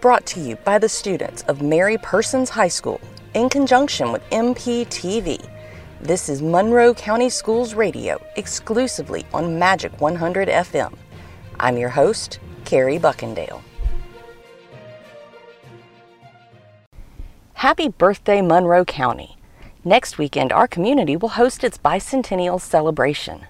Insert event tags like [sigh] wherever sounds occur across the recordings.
Brought to you by the students of Mary Persons High School in conjunction with MPTV. This is Monroe County Schools Radio exclusively on Magic 100 FM. I'm your host, Carrie Buckendale. Happy birthday, Monroe County. Next weekend, our community will host its bicentennial celebration.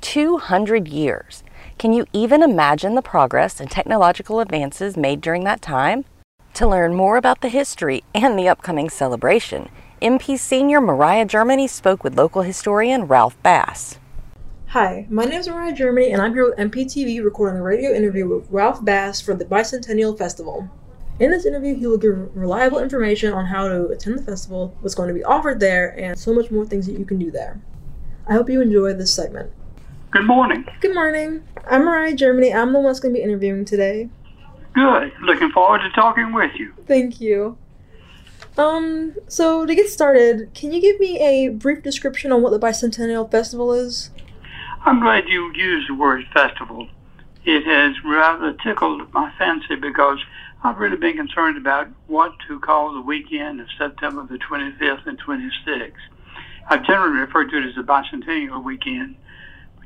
200 years. Can you even imagine the progress and technological advances made during that time? To learn more about the history and the upcoming celebration, MP Senior Mariah Germany spoke with local historian Ralph Bass. Hi, my name is Mariah Germany, and I'm here with MPTV recording a radio interview with Ralph Bass for the Bicentennial Festival. In this interview, he will give reliable information on how to attend the festival, what's going to be offered there, and so much more things that you can do there. I hope you enjoy this segment. Good morning. Good morning. I'm Mariah Germany. I'm the one that's going to be interviewing today. Good. Looking forward to talking with you. Thank you. Um, so to get started, can you give me a brief description on what the Bicentennial Festival is? I'm glad you used the word festival. It has rather tickled my fancy because I've really been concerned about what to call the weekend of September the 25th and 26th. I've generally referred to it as the Bicentennial Weekend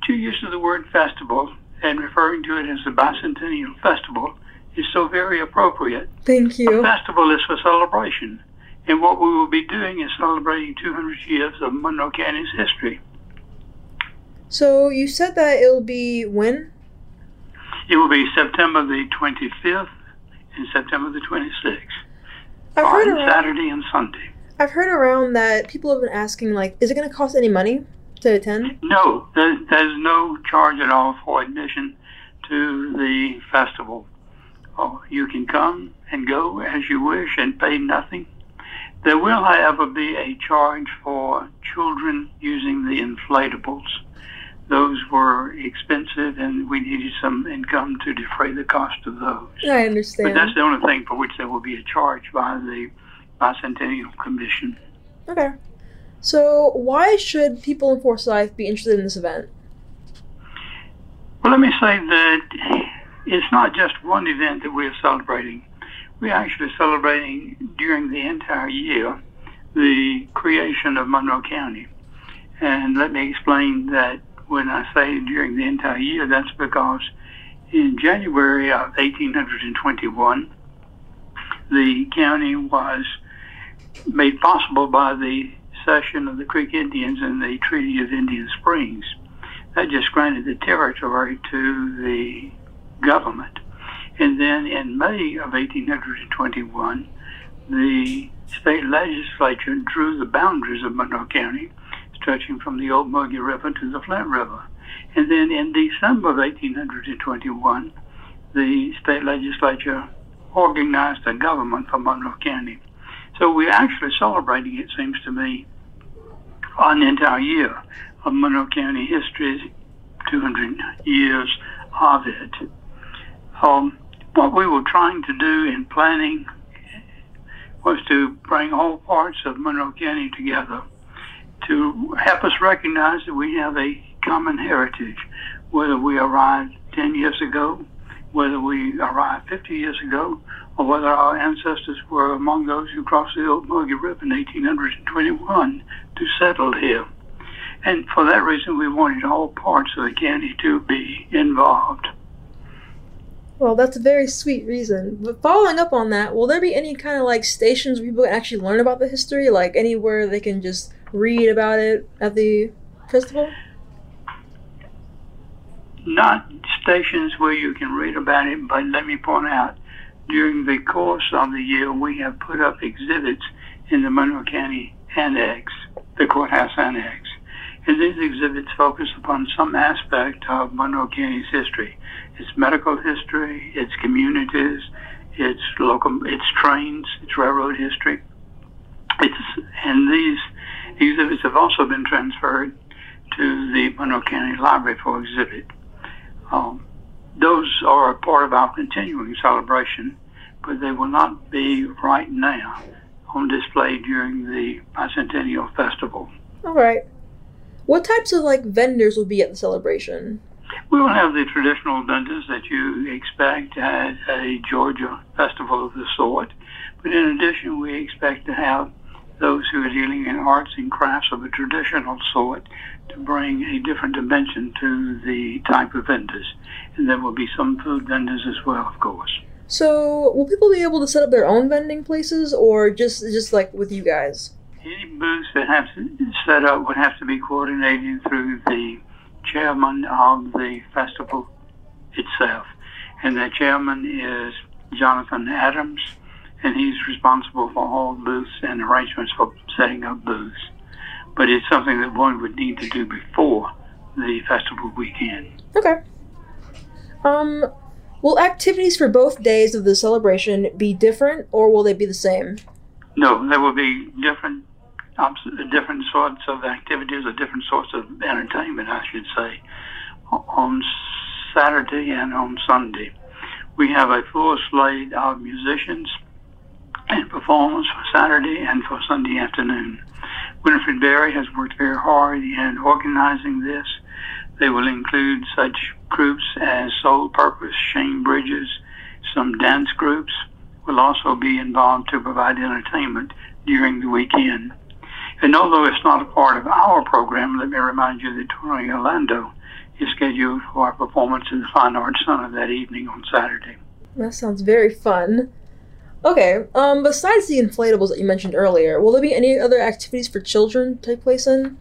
two use of the word festival and referring to it as the bicentennial festival is so very appropriate. Thank you. A festival is for celebration, and what we will be doing is celebrating 200 years of Monroe County's history. So you said that it'll be when? It will be September the 25th and September the 26th. I've heard on around, Saturday and Sunday. I've heard around that people have been asking, like, is it going to cost any money? To attend? No, there's, there's no charge at all for admission to the festival. Oh, you can come and go as you wish and pay nothing. There will, however, be a charge for children using the inflatables. Those were expensive, and we needed some income to defray the cost of those. I understand. But that's the only thing for which there will be a charge by the Bicentennial Commission. Okay. So, why should people in Forsyth be interested in this event? Well, let me say that it's not just one event that we're celebrating. We're actually celebrating during the entire year the creation of Monroe County. And let me explain that when I say during the entire year, that's because in January of 1821, the county was made possible by the cession of the Creek Indians and the Treaty of Indian Springs. That just granted the territory to the government. And then in May of 1821, the state legislature drew the boundaries of Monroe County, stretching from the Ocmulgee River to the Flint River. And then in December of 1821, the state legislature organized a government for Monroe County. So we're actually celebrating, it seems to me, an entire year of Monroe County history, 200 years of it. Um, what we were trying to do in planning was to bring all parts of Monroe County together to help us recognize that we have a common heritage, whether we arrived 10 years ago, whether we arrived 50 years ago, or whether our ancestors were among those who crossed the Old Ocmulgee River in 1821 to settle here. And for that reason, we wanted all parts of the county to be involved. Well, that's a very sweet reason. But following up on that, will there be any kind of like stations where people can actually learn about the history? Like anywhere they can just read about it at the festival? Not stations where you can read about it, but let me point out during the course of the year, we have put up exhibits in the Monroe County Annex, the courthouse annex. And these exhibits focus upon some aspect of Monroe County's history, its medical history, its communities, its local, its trains, its railroad history. It's, and these exhibits have also been transferred to the Monroe County Library for exhibit. Are a part of our continuing celebration, but they will not be right now on display during the Bicentennial Festival. All right. What types of like vendors will be at the celebration? We will have the traditional vendors that you expect at a Georgia festival of the sort, but in addition, we expect to have those who are dealing in arts and crafts of a traditional sort to bring a different dimension to the type of vendors. And there will be some food vendors as well, of course. So, will people be able to set up their own vending places, or just just like with you guys? Any booths that have to set up would have to be coordinated through the chairman of the festival itself, and the chairman is Jonathan Adams, and he's responsible for all booths and arrangements for setting up booths. But it's something that one would need to do before the festival weekend. Okay. Um, will activities for both days of the celebration be different, or will they be the same? No, there will be different different sorts of activities or different sorts of entertainment, I should say, on Saturday and on Sunday. We have a full slate of musicians and performers for Saturday and for Sunday afternoon. Winifred Berry has worked very hard in organizing this. They will include such groups as Soul Purpose, Shane Bridges, some dance groups will also be involved to provide entertainment during the weekend. And although it's not a part of our program, let me remind you that Tony Orlando is scheduled for a performance in the Fine Arts Center that evening on Saturday. That sounds very fun. Okay, um, besides the inflatables that you mentioned earlier, will there be any other activities for children to take place in?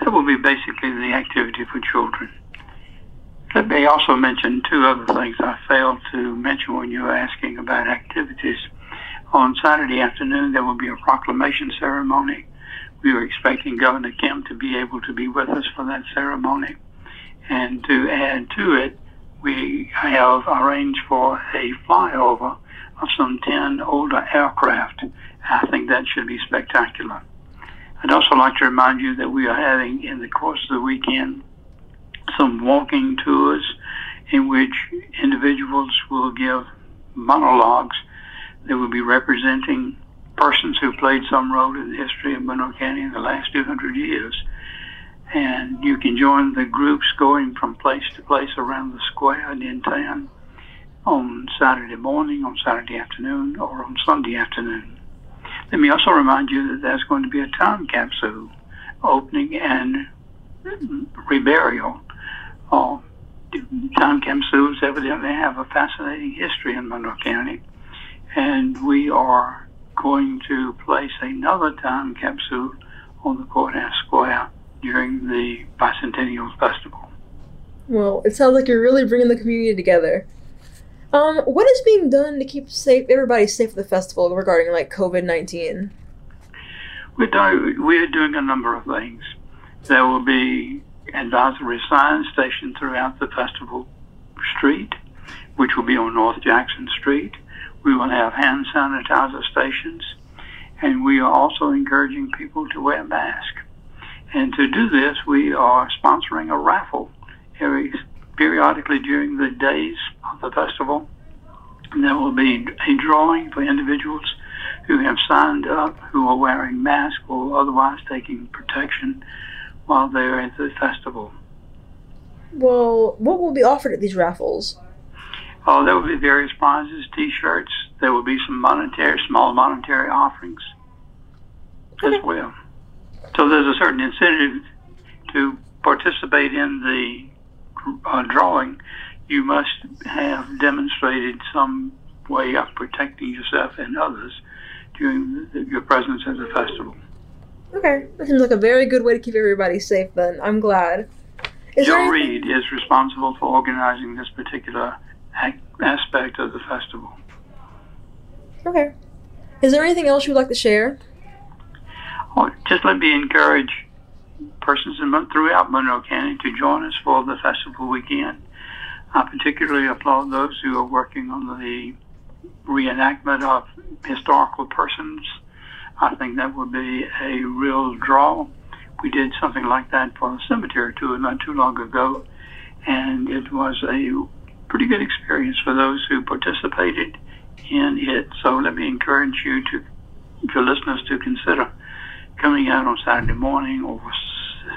That will be basically the activity for children. Let me also mention two other things I failed to mention when you were asking about activities. On Saturday afternoon, there will be a proclamation ceremony we were expecting Governor Kemp to be able to be with us for that ceremony. And to add to it, we have arranged for a flyover of some 10 older aircraft. I think that should be spectacular. I'd also like to remind you that we are having, in the course of the weekend, some walking tours in which individuals will give monologues that will be representing persons who played some role in the history of Monroe County in the last 200 years. And you can join the groups going from place to place around the square and in town on Saturday morning, on Saturday afternoon, or on Sunday afternoon. Let me also remind you that there's going to be a time capsule opening and reburial. Uh, time capsules evidently have a fascinating history in Monroe County, and we are going to place another time capsule on the courthouse square during the bicentennial festival. Well, it sounds like you're really bringing the community together. Um, what is being done to keep safe everybody safe at the festival regarding like COVID nineteen? We're doing we're doing a number of things. There will be advisory signs stationed throughout the festival street, which will be on North Jackson Street. We will have hand sanitizer stations, and we are also encouraging people to wear masks. And to do this, we are sponsoring a raffle every periodically during the days of the festival. And there will be a drawing for individuals who have signed up, who are wearing masks or otherwise taking protection while they're at the festival. Well, what will be offered at these raffles? Oh, there will be various prizes, T-shirts. There will be some monetary, small monetary offerings as well. So there's a certain incentive to participate in the uh, drawing. You must have demonstrated some way of protecting yourself and others during the, your presence at the festival. Okay, that seems like a very good way to keep everybody safe. Then I'm glad. Is Joe Reed is responsible for organizing this particular aspect of the festival. Okay. Is there anything else you'd like to share? Oh, just let me encourage persons in, throughout Monroe County to join us for the festival weekend. I particularly applaud those who are working on the reenactment of historical persons. I think that would be a real draw. We did something like that for the cemetery tour not too long ago, and it was a pretty good experience for those who participated in it. So let me encourage you to, your listeners, to consider coming out on Saturday morning or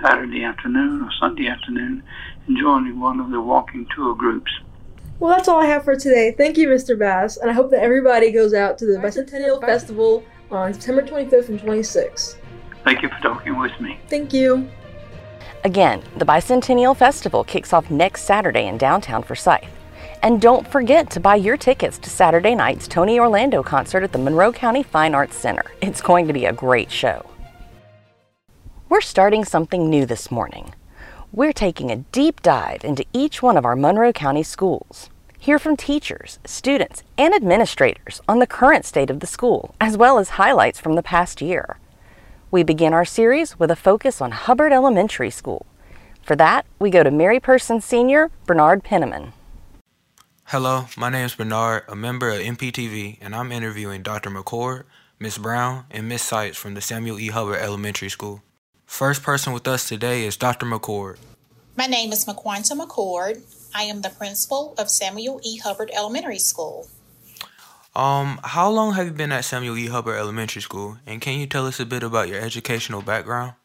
Saturday afternoon or Sunday afternoon and joining one of the walking tour groups. Well, that's all I have for today. Thank you, Mr. Bass, and I hope that everybody goes out to the Bicentennial Festival on September 25th and 26th. Thank you for talking with me. Thank you. Again, the Bicentennial Festival kicks off next Saturday in downtown Forsyth. And don't forget to buy your tickets to Saturday night's Tony Orlando concert at the Monroe County Fine Arts Center. It's going to be a great show. We're starting something new this morning. We're taking a deep dive into each one of our Monroe County schools. Hear from teachers, students, and administrators on the current state of the school, as well as highlights from the past year. We begin our series with a focus on Hubbard Elementary School. For that, we go to Mary Person Senior Bernard Penniman. Hello, my name is Bernard, a member of MPTV, and I'm interviewing Dr. McCord, Miss Brown, and Miss Seitz from the Samuel E. Hubbard Elementary School. First person with us today is Dr. McCord. My name is McQuanta McCord. I am the principal of Samuel E. Hubbard Elementary School. Um, how long have you been at Samuel E. Hubbard Elementary School, and can you tell us a bit about your educational background?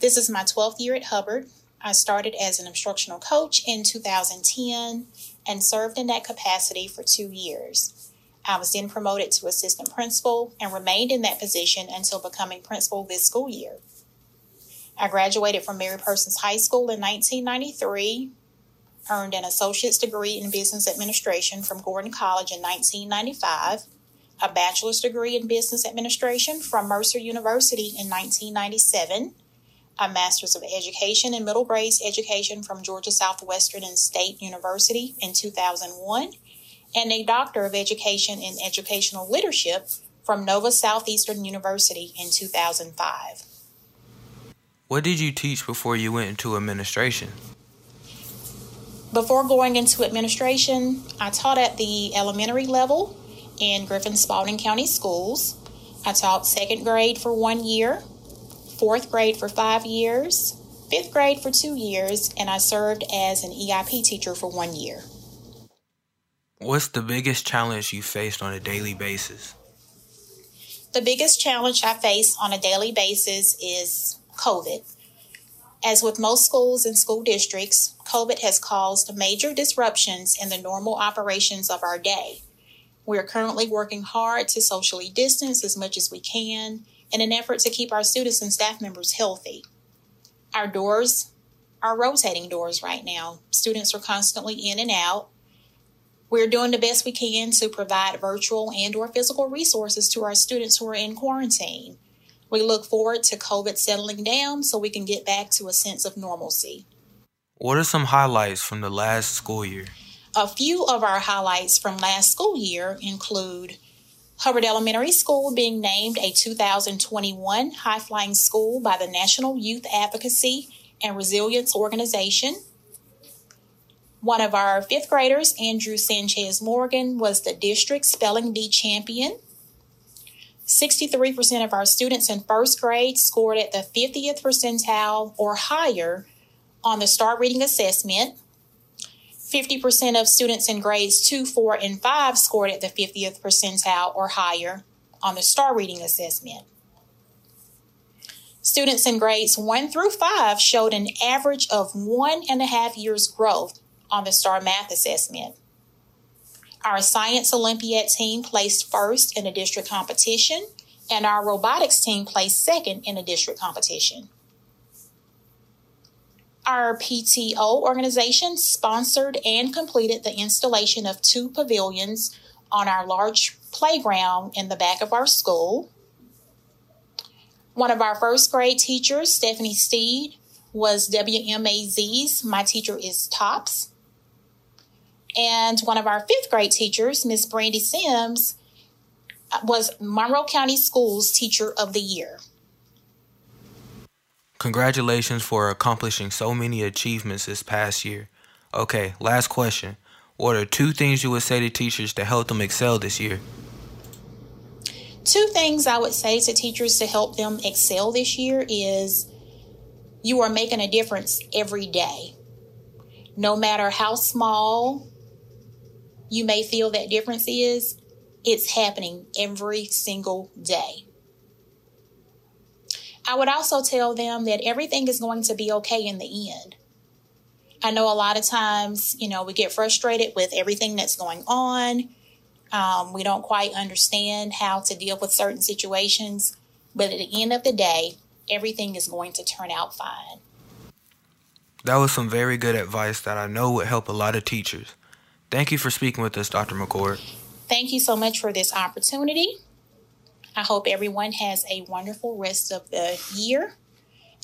This is my 12th year at Hubbard. I started as an instructional coach in 2010 and served in that capacity for two years. I was then promoted to assistant principal and remained in that position until becoming principal this school year. I graduated from Mary Persons High School in 1993, earned an associate's degree in business administration from Gordon College in 1995, a bachelor's degree in business administration from Mercer University in 1997 a Master's of Education in Middle Grades Education from Georgia Southwestern and State University in 2001, and a Doctor of Education in Educational Leadership from Nova Southeastern University in 2005. What did you teach before you went into administration? Before going into administration, I taught at the elementary level in Griffin Spalding County Schools. I taught second grade for one year, fourth grade for five years, fifth grade for two years, and I served as an EIP teacher for one year. What's the biggest challenge you faced on a daily basis? The biggest challenge I face on a daily basis is COVID. As with most schools and school districts, COVID has caused major disruptions in the normal operations of our day. We are currently working hard to socially distance as much as we can in an effort to keep our students and staff members healthy. Our doors are rotating doors right now. Students are constantly in and out. We're doing the best we can to provide virtual and or physical resources to our students who are in quarantine. We look forward to COVID settling down so we can get back to a sense of normalcy. What are some highlights from the last school year? A few of our highlights from last school year include Hubbard Elementary School being named a 2021 High Flying School by the National Youth Advocacy and Resilience Organization. One of our fifth graders, Andrew Sanchez Morgan, was the district spelling bee champion. 63% of our students in first grade scored at the 50th percentile or higher on the STAR Reading Assessment. 50% of students in grades 2, 4, and 5 scored at the 50th percentile or higher on the STAR reading assessment. Students in grades 1 through 5 showed an average of one and a half years growth on the STAR math assessment. Our Science Olympiad team placed first in a district competition, and our robotics team placed second in a district competition. Our PTO organization sponsored and completed the installation of two pavilions on our large playground in the back of our school. One of our first grade teachers, Stephanie Steed, was WMAZ's My Teacher is Tops. And one of our fifth grade teachers, Miss Brandy Sims, was Monroe County Schools Teacher of the Year. Congratulations for accomplishing so many achievements this past year. Okay, last question. What are two things you would say to teachers to help them excel this year? Two things I would say to teachers to help them excel this year is you are making a difference every day. No matter how small you may feel that difference is, it's happening every single day. I would also tell them that everything is going to be okay in the end. I know a lot of times, you know, we get frustrated with everything that's going on. Um, we don't quite understand how to deal with certain situations. But at the end of the day, everything is going to turn out fine. That was some very good advice that I know would help a lot of teachers. Thank you for speaking with us, Dr. McCord. Thank you so much for this opportunity. I hope everyone has a wonderful rest of the year,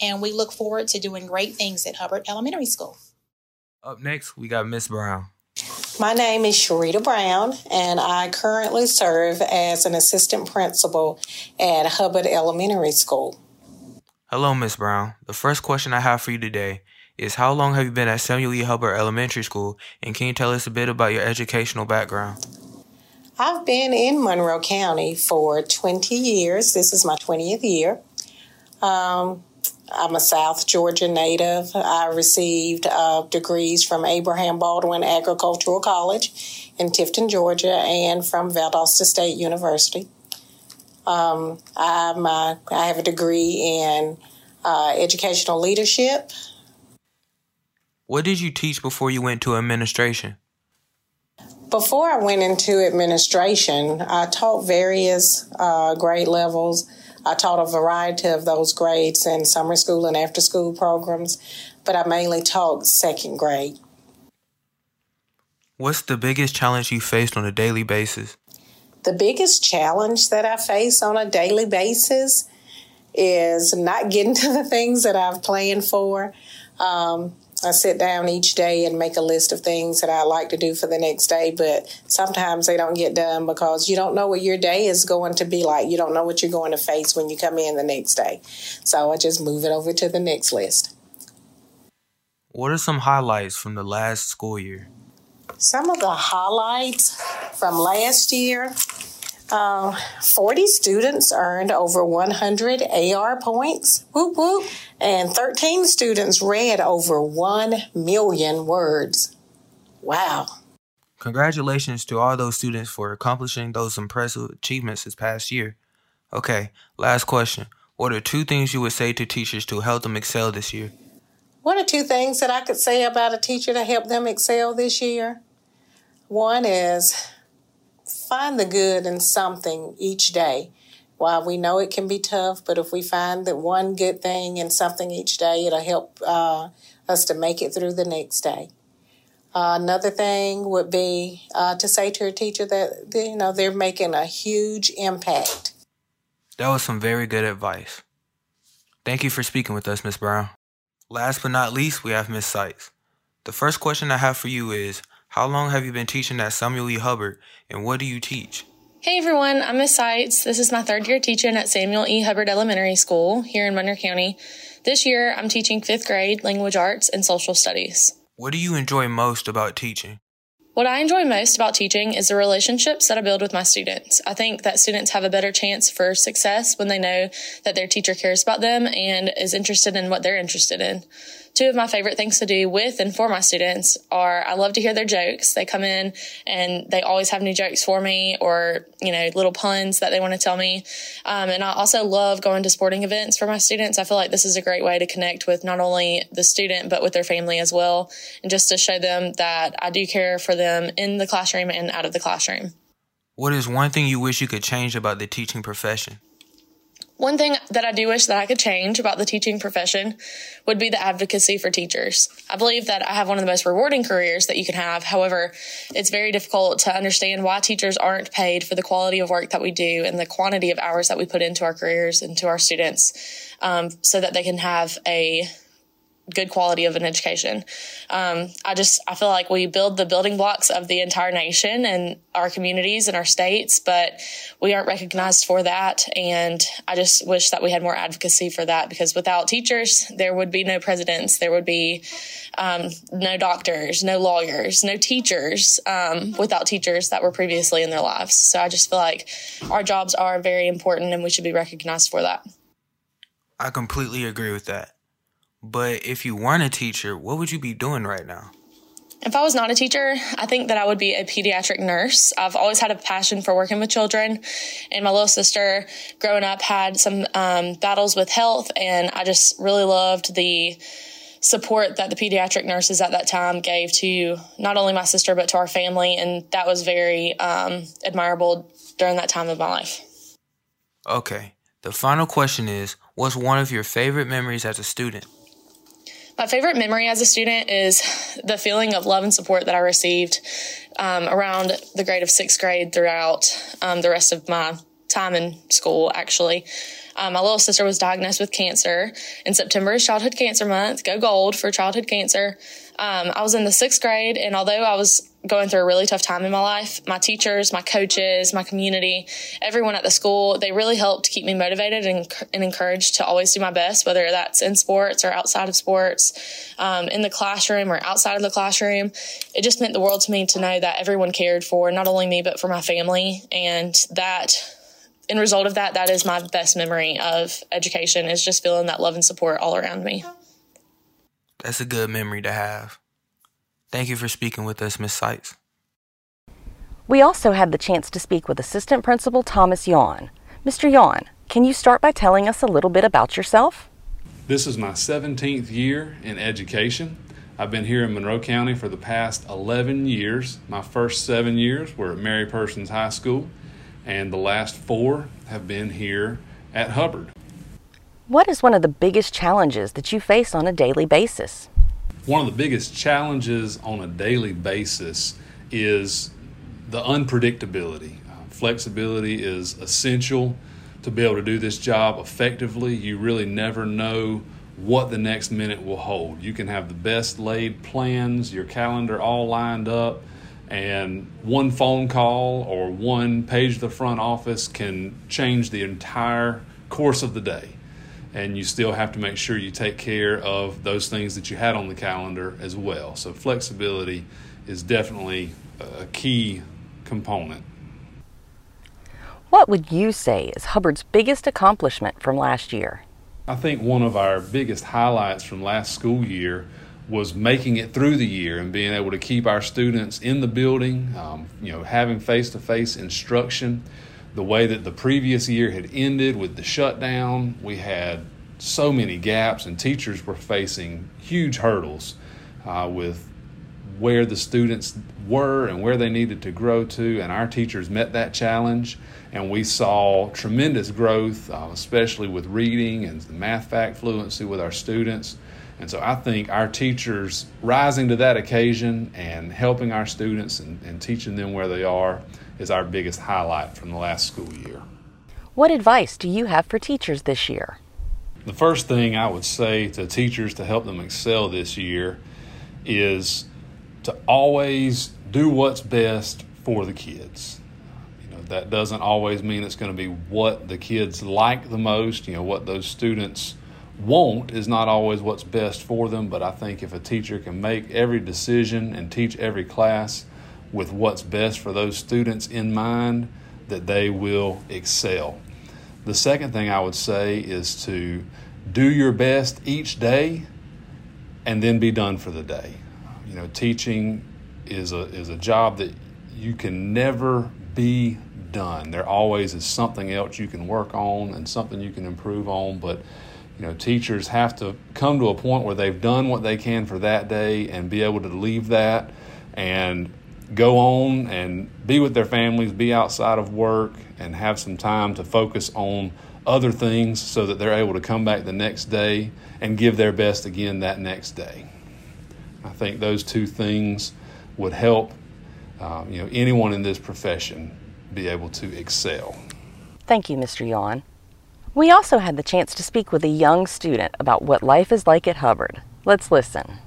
and we look forward to doing great things at Hubbard Elementary School. Up next, we got Miss Brown. My name is Sharita Brown, and I currently serve as an assistant principal at Hubbard Elementary School. Hello, Miss Brown. The first question I have for you today is How long have you been at Samuel E. Hubbard Elementary School, and can you tell us a bit about your educational background? I've been in Monroe County for 20 years. This is my 20th year. Um, I'm a South Georgia native. I received uh, degrees from Abraham Baldwin Agricultural College in Tifton, Georgia, and from Valdosta State University. Um, I'm, uh, I have a degree in uh, educational leadership. What did you teach before you went to administration? Before I went into administration, I taught various uh, grade levels. I taught a variety of those grades in summer school and after school programs, but I mainly taught second grade. What's the biggest challenge you faced on a daily basis? The biggest challenge that I face on a daily basis is not getting [laughs] to the things that I've planned for. Um, I sit down each day and make a list of things that I like to do for the next day, but sometimes they don't get done because you don't know what your day is going to be like. You don't know what you're going to face when you come in the next day. So I just move it over to the next list. What are some highlights from the last school year? Some of the highlights from last year uh, 40 students earned over 100 AR points. Whoop, whoop and 13 students read over 1 million words. Wow. Congratulations to all those students for accomplishing those impressive achievements this past year. Okay, last question. What are two things you would say to teachers to help them excel this year? What are two things that I could say about a teacher to help them excel this year? One is find the good in something each day. While we know it can be tough, but if we find that one good thing in something each day, it'll help uh, us to make it through the next day. Uh, another thing would be uh, to say to a teacher that you know they're making a huge impact. That was some very good advice. Thank you for speaking with us, Miss Brown. Last but not least, we have Miss Seitz. The first question I have for you is How long have you been teaching at Samuel E. Hubbard, and what do you teach? Hey everyone, I'm Miss Seitz. This is my third year teaching at Samuel E. Hubbard Elementary School here in Monroe County. This year, I'm teaching fifth grade language arts and social studies. What do you enjoy most about teaching? What I enjoy most about teaching is the relationships that I build with my students. I think that students have a better chance for success when they know that their teacher cares about them and is interested in what they're interested in two of my favorite things to do with and for my students are I love to hear their jokes. They come in and they always have new jokes for me or, you know, little puns that they want to tell me. Um, and I also love going to sporting events for my students. I feel like this is a great way to connect with not only the student, but with their family as well. And just to show them that I do care for them in the classroom and out of the classroom. What is one thing you wish you could change about the teaching profession? One thing that I do wish that I could change about the teaching profession would be the advocacy for teachers. I believe that I have one of the most rewarding careers that you can have. However, it's very difficult to understand why teachers aren't paid for the quality of work that we do and the quantity of hours that we put into our careers and to our students um, so that they can have a good quality of an education. Um, I just I feel like we build the building blocks of the entire nation and our communities and our states, but we aren't recognized for that. And I just wish that we had more advocacy for that because without teachers, there would be no presidents, there would be um, no doctors, no lawyers, no teachers um, without teachers that were previously in their lives. So I just feel like our jobs are very important and we should be recognized for that. I completely agree with that. But if you weren't a teacher, what would you be doing right now? If I was not a teacher, I think that I would be a pediatric nurse. I've always had a passion for working with children, and my little sister, growing up, had some um, battles with health, and I just really loved the support that the pediatric nurses at that time gave to not only my sister but to our family, and that was very um, admirable during that time of my life. Okay, the final question is What's one of your favorite memories as a student? My favorite memory as a student is the feeling of love and support that I received um, around the grade of sixth grade throughout um, the rest of my time in school, actually. Um, my little sister was diagnosed with cancer. In September is Childhood Cancer Month. Go gold for childhood cancer. Um, I was in the sixth grade, and although I was going through a really tough time in my life, my teachers, my coaches, my community, everyone at the school, they really helped keep me motivated and, and encouraged to always do my best, whether that's in sports or outside of sports, um, in the classroom or outside of the classroom. It just meant the world to me to know that everyone cared for not only me, but for my family. And that in result of that, that is my best memory of education is just feeling that love and support all around me. That's a good memory to have. Thank you for speaking with us, Ms. Seitz. We also had the chance to speak with Assistant Principal Thomas Yawn. Mr. Yawn, can you start by telling us a little bit about yourself? This is my 17th year in education. I've been here in Monroe County for the past 11 years. My first seven years were at Mary Persons High School and the last four have been here at Hubbard. What is one of the biggest challenges that you face on a daily basis? One of the biggest challenges on a daily basis is the unpredictability. Uh, flexibility is essential to be able to do this job effectively. You really never know what the next minute will hold. You can have the best laid plans, your calendar all lined up, and one phone call or one page of the front office can change the entire course of the day. And you still have to make sure you take care of those things that you had on the calendar as well. So, flexibility is definitely a key component. What would you say is Hubbard's biggest accomplishment from last year? I think one of our biggest highlights from last school year was making it through the year and being able to keep our students in the building, um, you know, having face to face instruction. The way that the previous year had ended with the shutdown, we had so many gaps, and teachers were facing huge hurdles uh, with where the students were and where they needed to grow to. And our teachers met that challenge, and we saw tremendous growth, uh, especially with reading and math fact fluency with our students. And so I think our teachers rising to that occasion and helping our students and, and, teaching them where they are is our biggest highlight from the last school year. What advice do you have for teachers this year? The first thing I would say to teachers to help them excel this year is to always do what's best for the kids. You know, that doesn't always mean it's going to be what the kids like the most, you know, what those students want is not always what's best for them, but I think if a teacher can make every decision and teach every class with what's best for those students in mind, that they will excel. The second thing I would say is to do your best each day and then be done for the day. You know, teaching is a is a job that you can never be done. There always is something else you can work on and something you can improve on, but you know, teachers have to come to a point where they've done what they can for that day and be able to leave that and go on and be with their families, be outside of work, and have some time to focus on other things so that they're able to come back the next day and give their best again that next day. I think those two things would help um, you know anyone in this profession be able to excel. Thank you, Mr. Yawn. We also had the chance to speak with a young student about what life is like at Hubbard. Let's listen.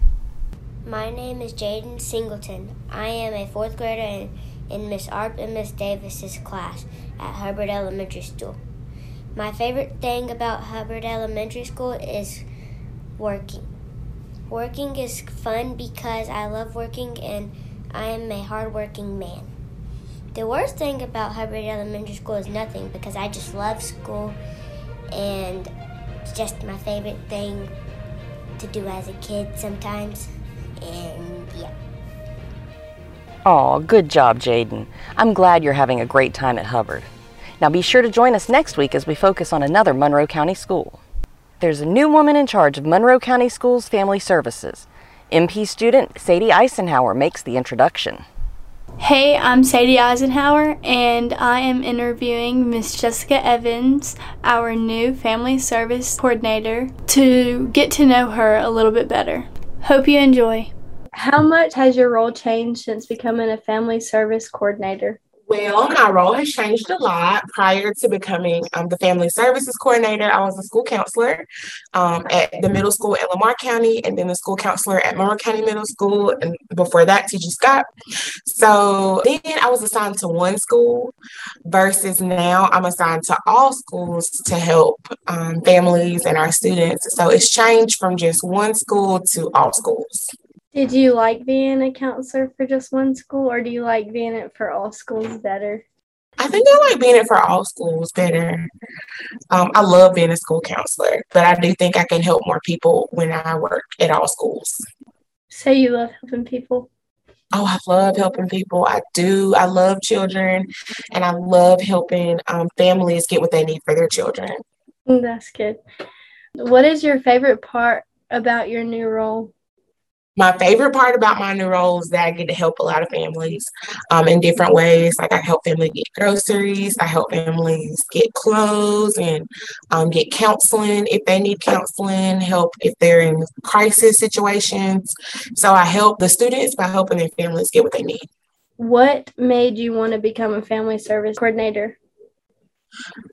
My name is Jaden Singleton. I am a fourth grader in, in Miss Arp and Miss Davis's class at Hubbard Elementary School. My favorite thing about Hubbard Elementary School is working. Working is fun because I love working and I am a hardworking man. The worst thing about Hubbard Elementary School is nothing because I just love school and it's just my favorite thing to do as a kid sometimes. And yeah. Aw, good job, Jaden. I'm glad you're having a great time at Hubbard. Now be sure to join us next week as we focus on another Monroe County school. there's a new woman in charge of Monroe County Schools Family Services. MP student Sadie Eisenhower makes the introduction. Hey, I'm Sadie Eisenhower, and I am interviewing Miss Jessica Evans, our new Family Service Coordinator, to get to know her a little bit better. Hope you enjoy. How much has your role changed since becoming a Family Service Coordinator? Well, my role has changed a lot. Prior to becoming um, the family services coordinator, I was a school counselor um, at the middle school at Lamar County, and then the school counselor at Monroe County Middle School, and before that, T.G. Scott. So then I was assigned to one school, versus now I'm assigned to all schools to help um, families and our students. So it's changed from just one school to all schools. Did you like being a counselor for just one school, or do you like being it for all schools better? I think I like being it for all schools better. Um, I love being a school counselor, but I do think I can help more people when I work at all schools. So you love helping people? Oh, I love helping people. I do. I love children, and I love helping um, families get what they need for their children. That's good. What is your favorite part about your new role? My favorite part about my new role is that I get to help a lot of families um, in different ways. Like I help families get groceries, I help families get clothes and um, get counseling if they need counseling, help if they're in crisis situations. So I help the students by helping their families get what they need. What made you want to become a family service coordinator?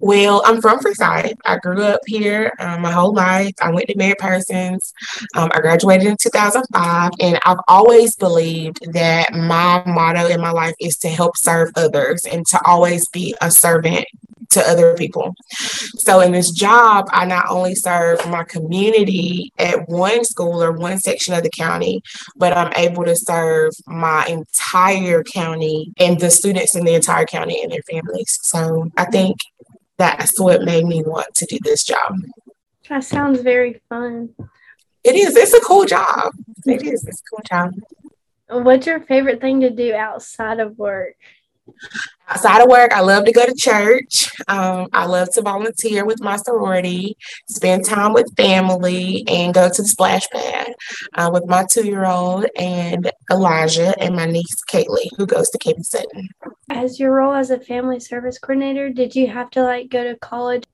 Well, I'm from Forsyth. I grew up here um, my whole life. I went to Mary Persons. Um, I graduated in 2005, and I've always believed that my motto in my life is to help serve others and to always be a servant to other people. So in this job, I not only serve my community at one school or one section of the county, but I'm able to serve my entire county and the students in the entire county and their families. So I think that's what made me want to do this job. That sounds very fun. It is. It's a cool job. It is. It's a cool job. What's your favorite thing to do outside of work? Outside of work, I love to go to church. Um, I love to volunteer with my sorority, spend time with family, and go to the splash pad uh, with my two year old and Elijah and my niece Kaylee, who goes to KB Sutton. As your role as a family service coordinator, did you have to like go to college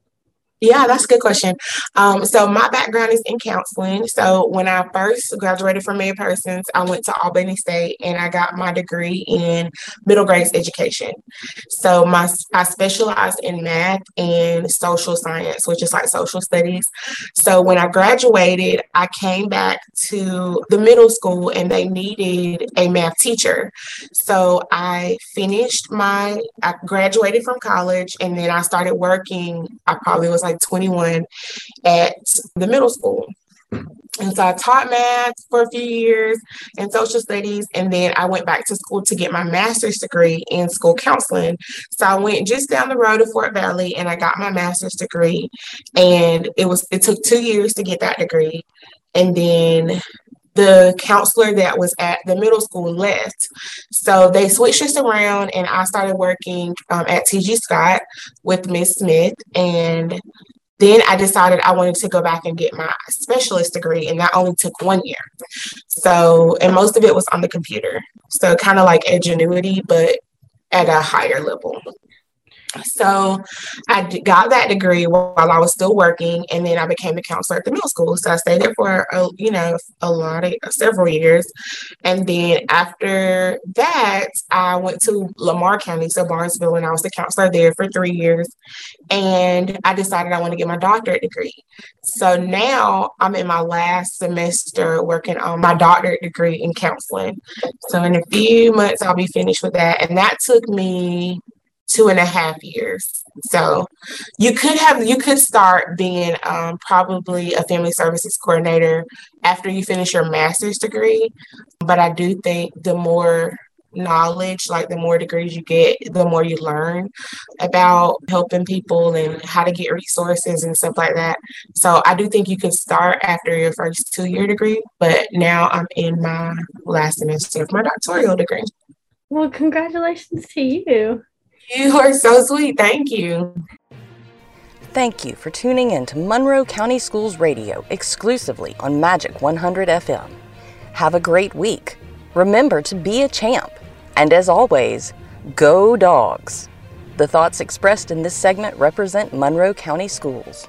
yeah, that's a good question. Um, so my background is in counseling. So when I first graduated from Mary Persons, I went to Albany State and I got my degree in middle grades education. So my I specialized in math and social science, which is like social studies. So when I graduated, I came back to the middle school and they needed a math teacher. So I finished my I graduated from college and then I started working. I probably was like like 21 at the middle school. And so I taught math for a few years and social studies. And then I went back to school to get my master's degree in school counseling. So I went just down the road to Fort Valley and I got my master's degree. And it was it took two years to get that degree. And then the counselor that was at the middle school left. So they switched us around, and I started working um, at TG Scott with Miss Smith. And then I decided I wanted to go back and get my specialist degree, and that only took one year. So, and most of it was on the computer. So, kind of like Edgenuity, but at a higher level. So I got that degree while I was still working, and then I became a counselor at the middle school. So I stayed there for a, you know a lot of several years, and then after that, I went to Lamar County, so Barnesville, and I was the counselor there for three years. And I decided I want to get my doctorate degree. So now I'm in my last semester working on my doctorate degree in counseling. So in a few months, I'll be finished with that, and that took me two and a half years. So you could have you could start being um, probably a family services coordinator after you finish your master's degree. But I do think the more knowledge, like the more degrees you get, the more you learn about helping people and how to get resources and stuff like that. So I do think you could start after your first two year degree, but now I'm in my last semester of my doctoral degree. Well, congratulations to you. You are so sweet. Thank you. Thank you for tuning in to Monroe County Schools Radio exclusively on Magic 100 FM. Have a great week. Remember to be a champ. And as always, go dogs. The thoughts expressed in this segment represent Monroe County Schools.